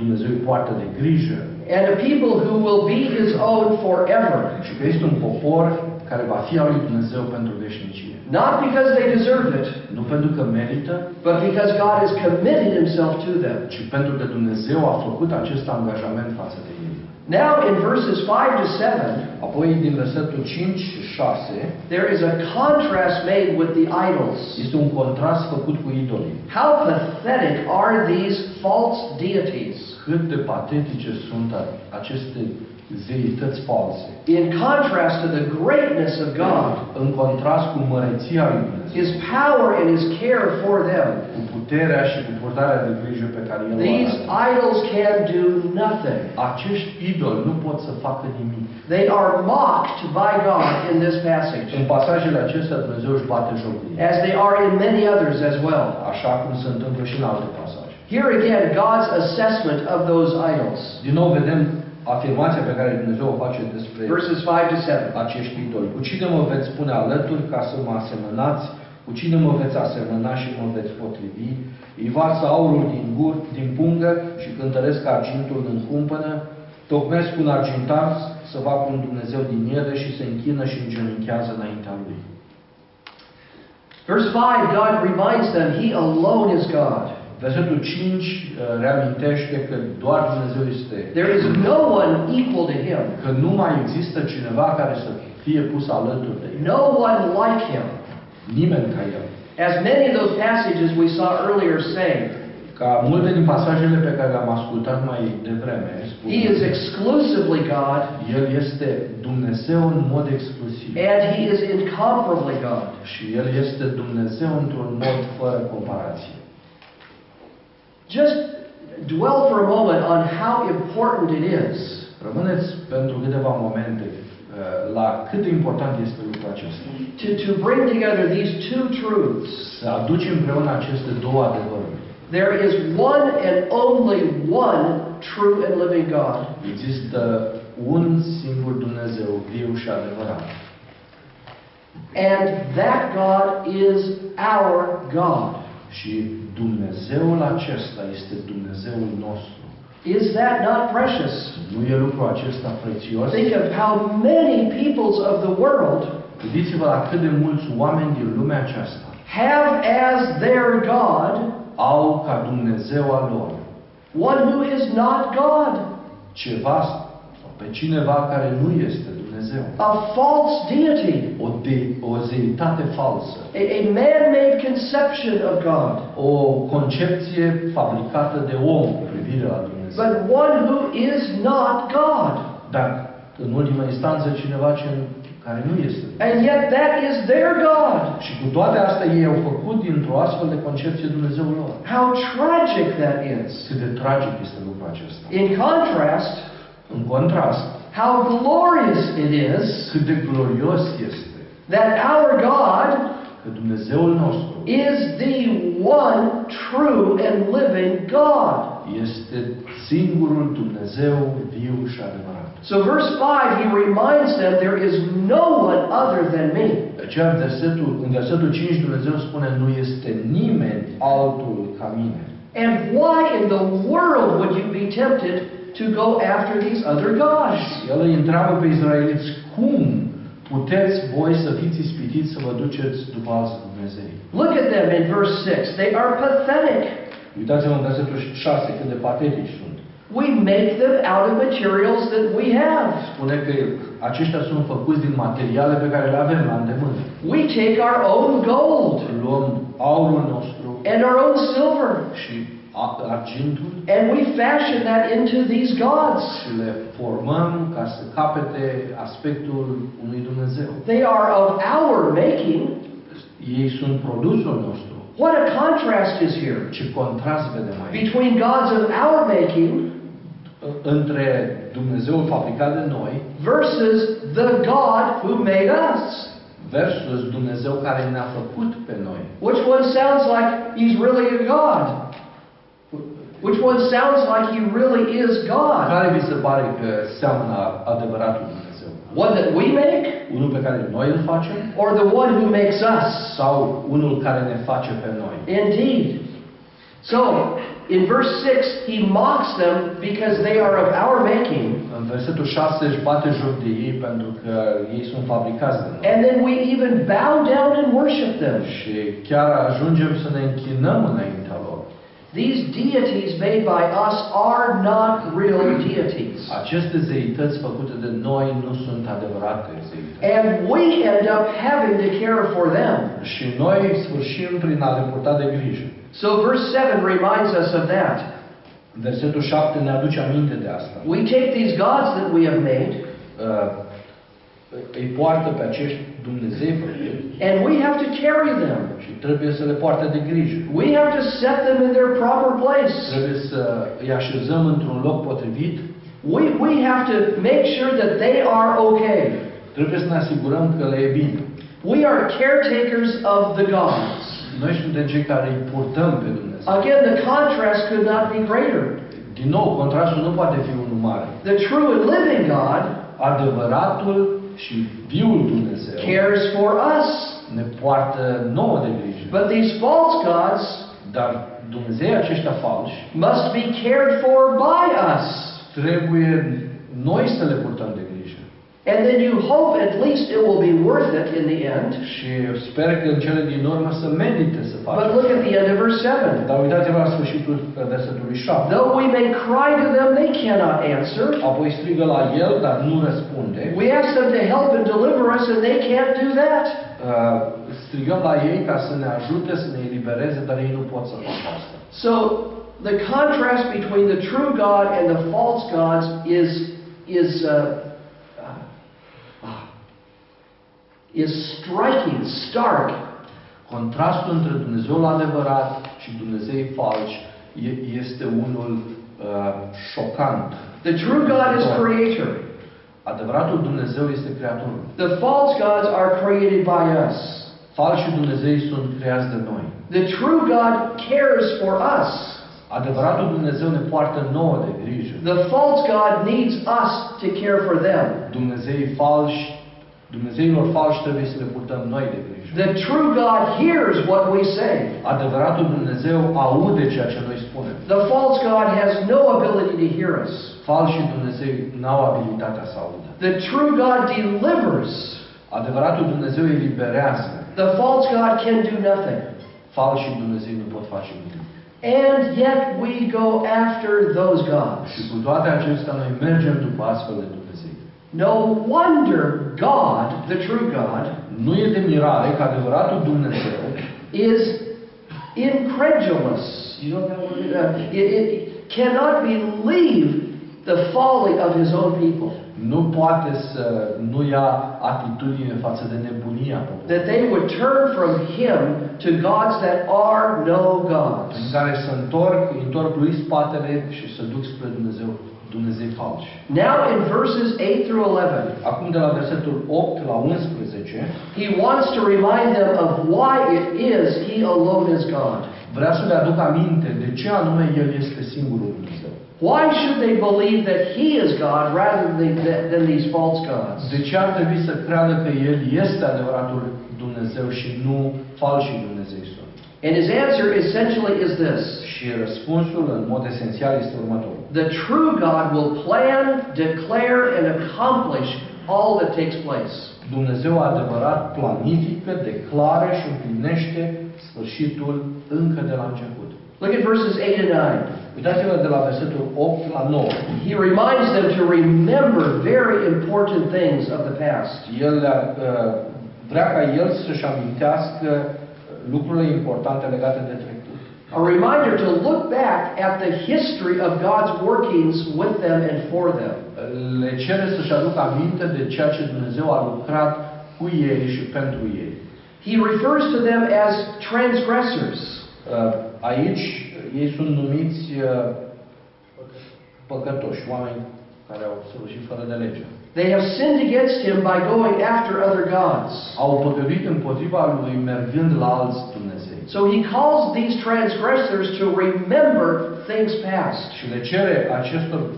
Dumnezeu îi poartă de grijă and a people who will be his own forever. și că este un popor care va fi al lui Dumnezeu pentru veșnicie. Not because they deserve it, Nu pentru că merită, but because God has committed himself to them. ci pentru că Dumnezeu a făcut acest angajament față de ei. Now in verses 5 to 7, Apoi, din versetul 5 și 6, there is a contrast made with the idols. este un contrast făcut cu idolii. How pathetic are these false deities Cât de patetice sunt aceste zeități false. in contrast to the greatness of God, În contrast cu măreția lui Dumnezeu, His power and His care for them. cu puterea și cu purtarea de grijă pe care El o These are. idols can do nothing. Acești idoli nu pot să facă nimic. They are mocked by God in this passage, În pasajele acestea Dumnezeu își bate joc de ei. as they are in many others as well. Așa cum se întâmplă și în alte pasaje. Here again, God's assessment of those idols. Din nou vedem afirmația pe care Dumnezeu o face despre Verses 5 to 7. acești idoli. Cu cine mă veți pune alături ca să mă asemănați? Cu cine mă veți asemăna și mă veți potrivi? Îi varsă aurul din, gur, din pungă și cântăresc argintul în cumpănă? Tocmesc un argintar să fac un Dumnezeu din ele și se închină și îngenunchează înaintea lui. Verse 5, God reminds them He alone is God. Versetul 5 uh, reamintește că doar Dumnezeu este, There is no one equal to Him, că nu mai există cineva care să fie pus alături de el. no one like Him. Nimeni ca el. As many of those passages we saw earlier say, Ca multe din pasajele pe care le-am ascultat mai devreme, spun, He is exclusively God El este Dumnezeu în mod exclusiv. and He is incomparably God. Și El este Dumnezeu într-un mod fără comparație. Just dwell for a moment on how important it is Rămâneți pentru câteva momente uh, la cât de important este lucrul acesta. to, to bring together these two truths. Să aduci împreună aceste două adevăruri. There is one and only one true and living God. Există un singur Dumnezeu viu și adevărat. And that God is our God. Și Dumnezeul acesta este Dumnezeul nostru. Is that not precious? Nu e lucrul acesta prețios? Think of how many peoples of the world Gândiți-vă la cât de mulți oameni din lumea aceasta have as their God au ca Dumnezeu al lor one who is not God, ceva sau pe cineva care nu este Dumnezeu. a false deity, O, de, o zeitate falsă. a, a man-made conception of God, O concepție fabricată de om cu privire la Dumnezeu. but one who is not God. Dar, în ultima instanță, cineva ce, care nu este. And yet that is their God. Și cu toate astea ei au făcut dintr-o astfel de concepție Dumnezeul lor. How tragic that is. Cât de tragic este lucrul acesta. In contrast, În contrast, how glorious it is cât de glorios este that our God că Dumnezeul nostru is the one true and living God. este singurul Dumnezeu viu și adevărat. So, verse 5, he reminds them there is no one other than me. De aceea, în versetul, în versetul 5, Dumnezeu spune, nu este nimeni altul ca mine. And why in the world would you be tempted to go after these other gods? El îi întreabă pe izraeliți, cum puteți voi să fiți ispitiți să vă duceți după alți Dumnezei? Look at them in verse 6. They are pathetic. Uitați-vă în versetul 6 cât de patetici sunt. We make them out of materials that we have. Spune că aceștia sunt făcuți din materiale pe care le avem la îndemână. We take our own gold Luăm aurul nostru and our own silver și a- argintul and we fashion that into these gods. și le formăm ca să capete aspectul unui Dumnezeu. They are of our making. Ei sunt produsul nostru. What a contrast is here Ce contrast vedem aici between gods of our making între Dumnezeul fabricat de noi versus the God who made us. versus Dumnezeu care ne-a făcut pe noi. Which one sounds like he's really a God? Which one sounds like he really is God? Care vi se pare că seamănă adevăratul Dumnezeu? One that we make Unul pe care noi îl facem or the one who makes us? sau unul care ne face pe noi? Indeed. So, in verse 6, he mocks them because they are of our making. În versetul 6 își bate joc de ei pentru că ei sunt fabricați de noi. And then we even bow down and worship them. Și chiar ajungem să ne închinăm înaintea lor. These deities made by us are not real deities. Aceste zeități făcute de noi nu sunt adevărate zeități. And we end up having to care for them. Și noi sfârșim prin a le purta de grijă. So verse 7 reminds us of that. Versetul 7 ne aduce aminte de asta. We take these gods that we have made Uh, îi poartă pe acești Dumnezei făcuți and we have to carry them. și trebuie să le poartă de grijă. We have to set them in their proper place. Trebuie să îi așezăm într-un loc potrivit. We, we have to make sure that they are okay. Trebuie să ne asigurăm că le e bine. We are caretakers of the gods. Noi suntem cei care îi purtăm pe Dumnezeu. Again, the contrast could not be greater. Din nou, contrastul nu poate fi unul mare. The true and living God Adevăratul și viul Dumnezeu cares for us. ne poartă nouă de grijă. But these false gods Dar Dumnezei aceștia falși must be cared for by us. trebuie noi să le purtăm de grijă. And then you hope at least it will be worth it in the end. Și sper că în cele din urmă să merite să But look at the end of verse 7. Dar uitați-vă la sfârșitul versetului 7. Though we may cry to them, they cannot answer. Apoi strigă la el, dar nu răspunde. We ask them to help and deliver us, and they can't do that. Uh, strigăm la ei ca să ne ajute, să ne elibereze, dar ei nu pot să facă asta. So the contrast between the true God and the false gods is is uh, is striking, stark. Contrastul între Dumnezeul adevărat și Dumnezei falși e- este unul uh, șocant. The true God is creator. Adevăratul Dumnezeu este Creatorul. The false gods are created by us. Falșii Dumnezei sunt creați de noi. The true God cares for us. Adevăratul Dumnezeu ne poartă nouă de grijă. The false God needs us to care for them. Dumnezeii falși, Dumnezeilor falși trebuie să le purtăm noi de grijă. The true God hears what we say. Adevăratul Dumnezeu aude ceea ce noi spunem. The false God has no ability to hear us. Falșii Dumnezei n-au abilitatea să audă. The true God delivers. Adevăratul Dumnezeu eliberează. The false God can do nothing. Falșii Dumnezei nu pot face nimic. And yet we go after those Și gods. cu toate acestea noi mergem după astfel de Dumnezei. No wonder God, the true God, Nu e de mirare că adevăratul Dumnezeu is incredulous. You know that word? Uh, it, it cannot believe the folly of his own people. nu poate să nu ia atitudine față de nebunia poporului. That they would turn from him to gods that are no gods. În care să întorc, întorc lui spatele și să duc spre Dumnezeu, Dumnezei falși. Now in verses 8 through 11, Acum de la versetul 8 la 11, he wants to remind them of why it is he alone is God. vrea să le aduc aminte de ce anume El este singurul Dumnezeu. Why should they believe that he is God rather than, than these false gods? De ce ar trebui să creadă că El este adevăratul Dumnezeu și nu falșii Dumnezei sunt? And his answer essentially is this. Și răspunsul, în mod esențial, este următorul. The true God will plan, declare, and accomplish all that takes place. Dumnezeu adevărat planifică, declară și împlinește sfârșitul încă de la început. Look at verses 8 and 9. Uitați-vă de la versetul 8 la 9. He reminds them to remember very important things of the past. El uh, vrea ca el să-și amintească lucrurile importante legate de trecut. A reminder to look back at the history of God's workings with them and for them. Le cere să-și aducă aminte de ceea ce Dumnezeu a lucrat cu ei și pentru ei. He refers to them as transgressors. Uh, Aici ei sunt numiți uh, păcătoși, oameni care au săvârșit fără de lege. They have sinned against him by going after other gods. Au păcătuit împotriva lui mergând la alți Dumnezei. So he calls these transgressors to remember things past. Și le cere acestor uh,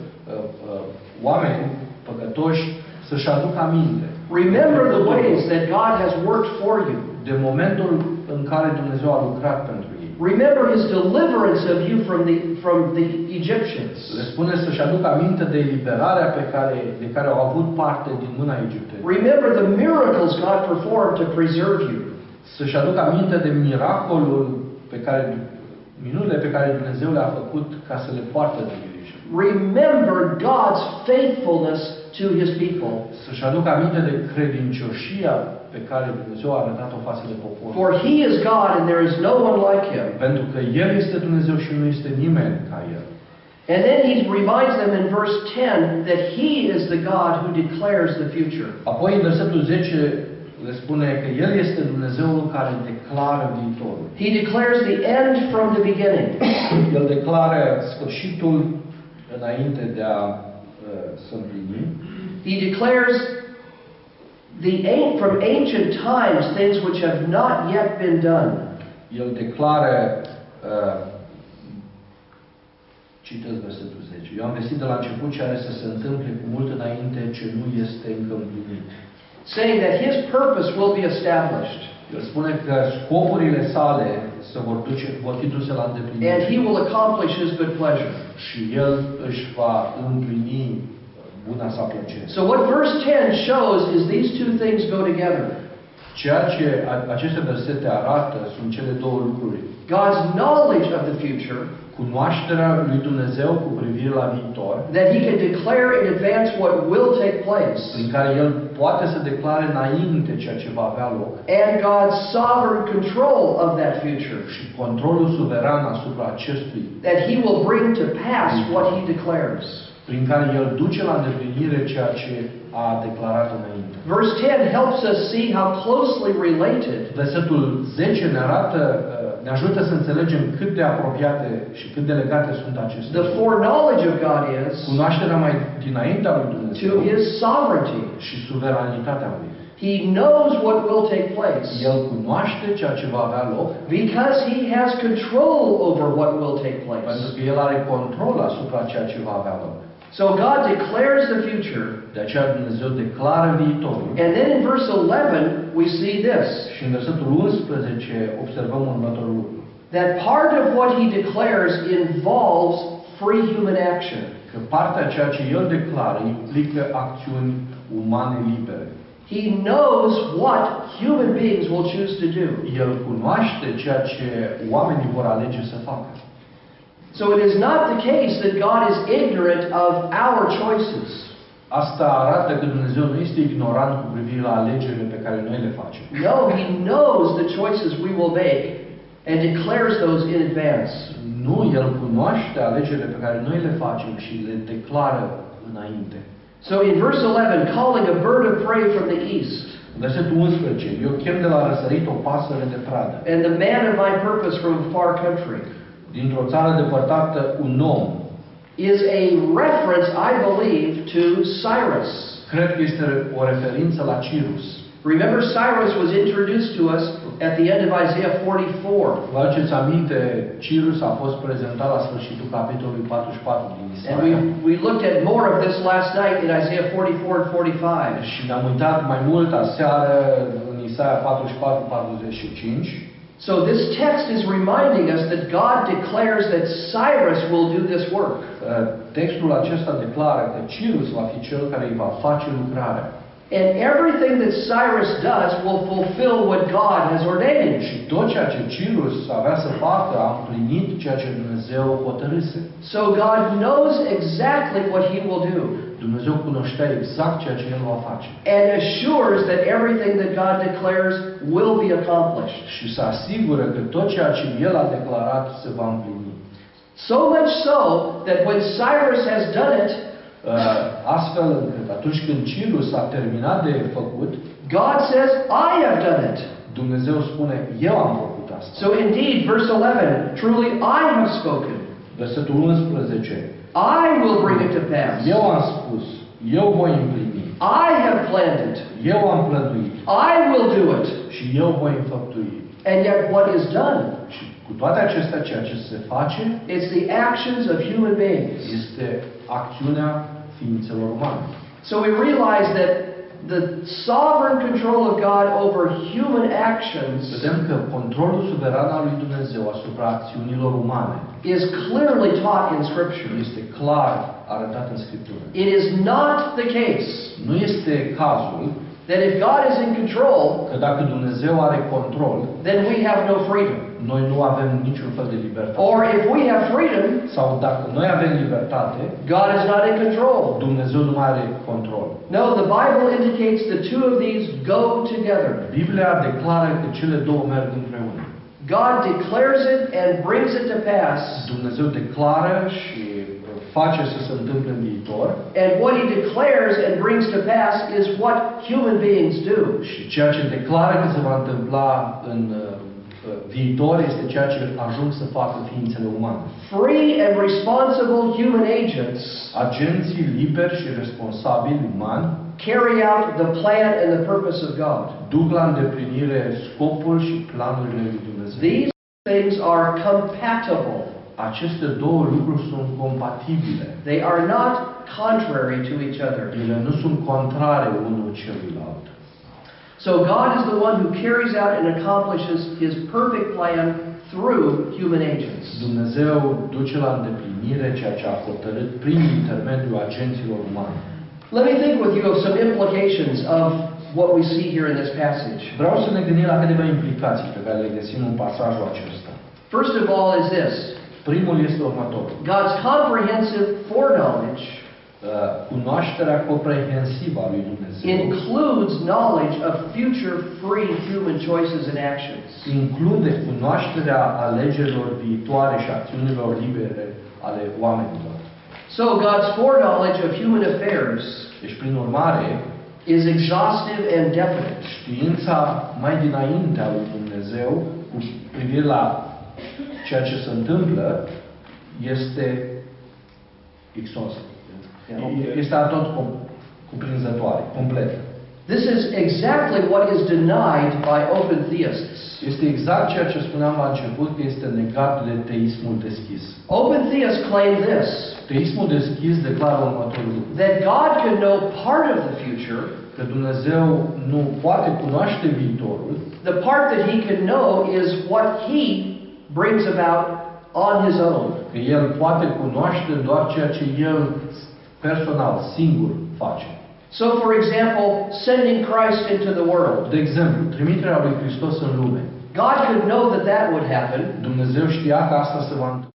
uh, oameni păcătoși să-și aducă aminte Remember the ways that God has worked for you. de momentul în care Dumnezeu a lucrat pentru. Remember his deliverance of you from the, from the Egyptians. Le spune să-și aducă aminte de eliberarea pe care, de care au avut parte din mâna egiptenilor. Remember the miracles God performed to preserve you. Să-și aducă aminte de miracolul pe care, minunile pe care Dumnezeu le-a făcut ca să le poartă de grijă. Remember God's faithfulness to his people. Să-și aducă aminte de credincioșia pe care Dumnezeu a arătat-o față de popor. For he is God and there is no one like him. Pentru că El este Dumnezeu și nu este nimeni ca El. And then he reminds them in verse 10 that he is the God who declares the future. Apoi, în versetul 10, le spune că El este Dumnezeul care declară viitorul. He declares the end from the beginning. El declară sfârșitul înainte de a uh, să împlini. He declares the an- from ancient times things which have not yet been done. El declară, uh, citesc versetul 10, Eu am găsit de la început ce are să se întâmple cu mult înainte ce nu este încă împlinit. saying that his purpose will be established El spune că scopurile sale se vor, duce, vor fi duse la and îndeplinire he will accomplish his good pleasure. și El își va împlini sa. So what verse 10 shows is these two things go together. Ceea ce aceste versete arată sunt cele două lucruri. God's knowledge of the future, Cunoașterea lui Dumnezeu cu privire la viitor, that he can declare in advance what will take place, prin care El poate să declare înainte ceea ce va avea loc, and God's sovereign control of that future, și controlul suveran asupra acestui, that he will bring to pass what he declares. Prin care El duce la îndeplinire ceea ce a declarat înainte. Verse 10 helps us see how closely related Versetul 10 ne arată, uh, ne ajută să înțelegem cât de apropiate și cât de legate sunt aceste the lucruri. foreknowledge of God is Cunoașterea mai dinaintea lui to Dumnezeu his sovereignty. și suveranitatea lui. He knows what will take place El cunoaște ceea ce va avea loc because he has control over what will take pentru place. că El are control asupra ceea ce va avea loc. So God declares the future, De aceea Dumnezeu declară viitorul and then in verse 11 we see this și în versetul 11 observăm următorul lucru. that part of what he declares involves free human action. Că partea ceea ce El declară implică acțiuni umane libere. He knows what human beings will choose to do. El cunoaște ceea ce oamenii vor alege să facă. So it is not the case that God is ignorant of our choices. Asta arată că Dumnezeu nu este ignorant cu privire la alegerile pe care noi le facem. No, He knows the choices we will make and declares those in advance. Nu, El cunoaște alegerile pe care noi le facem și le declară înainte. So in verse 11, calling a bird of prey from the east, În Versetul 11. Eu chem de la răsărit o pasăre de pradă. and the man of my purpose from a far country, Dintr-o țară depărtată, un om. is a reference, I believe, to Cyrus. Cred că este o referință la Cirus. Remember, Cyrus was introduced to us at the end of Isaiah 44. Vă aduceți aminte, Cirus a fost prezentat la sfârșitul capitolului 44 din And we, Isaia. we looked at more of this last night in Isaiah 44 and 45. Și ne-am uitat mai mult aseară în Isaia 44-45. So this text is reminding us that God declares that Cyrus will do this work. Uh, Textul acesta declară că Cirus va fi cel care îi va face lucrarea. And everything that Cyrus does will fulfill what God has ordained. Și tot ceea ce Cirus avea să facă a împlinit ceea ce Dumnezeu hotărâse. So God knows exactly what he will do Dumnezeu cunoștea exact ceea ce El va face. and assures that everything that God declares will be accomplished. Și se asigură că tot ceea ce El a declarat se va împlini. So much so that when Cyrus has done it, Uh, Astfel încât atunci când Cirus a terminat de făcut, God says, I have done it. Dumnezeu spune, eu am făcut asta. So indeed, verse 11, truly I have spoken. Versetul 11. I will bring it to pass. Eu am spus, eu voi împlini, I have planned it. eu am plănuit I will do it. și eu voi înfăptui. And yet what is done? Și cu toate acestea, ceea ce se face It's the actions of human beings. este acțiunea ființelor umane. So we realize that the sovereign control of God over human actions vedem că controlul suveran al lui Dumnezeu asupra acțiunilor umane is clearly taught in Scripture. este clar arătat în Scriptură. It is not the case Nu este cazul that if God is in control, că dacă Dumnezeu are control, then we have no freedom. noi nu avem niciun fel de libertate. Or if we have freedom, Sau dacă noi avem libertate, God is not in control. Dumnezeu nu are control. No, the Bible indicates the two of these go together. Biblia declară că cele două merg împreună. God declares it and brings it to pass. Dumnezeu declară și face să se întâmple în viitor And what he declares and brings to pass is what human beings do. și ceea ce declară că se va întâmpla în uh, viitor este ceea ce ajung să facă ființele umane. Free and responsible human agents Agenții liberi și responsabili umani carry out the plan and the purpose of God. duc la îndeplinire scopul și planurile lui. These things are compatible. Aceste două lucruri sunt compatibile. They are not contrary to each other. Ele nu sunt contrare unul celuilalt. So God is the one who carries out and accomplishes his perfect plan through human agents. Dumnezeu duce la îndeplinire ceea ce a hotărât prin intermediul agenților umani. Let me think with you of some implications of what we see here in this passage. Vreau să ne gândim la câteva implicații pe care le găsim în pasajul acesta. First of all is this. Primul este următorul. God's comprehensive foreknowledge Uh, Cunoașterea comprehensivă a lui Dumnezeu includes knowledge of future free human choices and actions. include cunoașterea alegerilor viitoare și acțiunilor libere ale oamenilor. So God's foreknowledge of human affairs Deci, prin urmare, is exhaustive and definite. știința mai dinainte a lui Dumnezeu cu privire la ceea ce se întâmplă este exhaustive. Este tot cuprinzătoare, completă. This is exactly what is denied by open theists. Este exact ceea ce spuneam la început, că este negat de teismul deschis. Open theists claim this Teismul deschis declară următorul lucru. that God can know part of the future, Că Dumnezeu nu poate cunoaște viitorul, the part that He can know is what He brings about on His own. că El poate cunoaște doar ceea ce El personal, singur, face. So, for example, sending Christ into the world. De exemplu, trimiterea lui Hristos în lume. God could know that that would happen, Dumnezeu știa că asta se va întâmpla.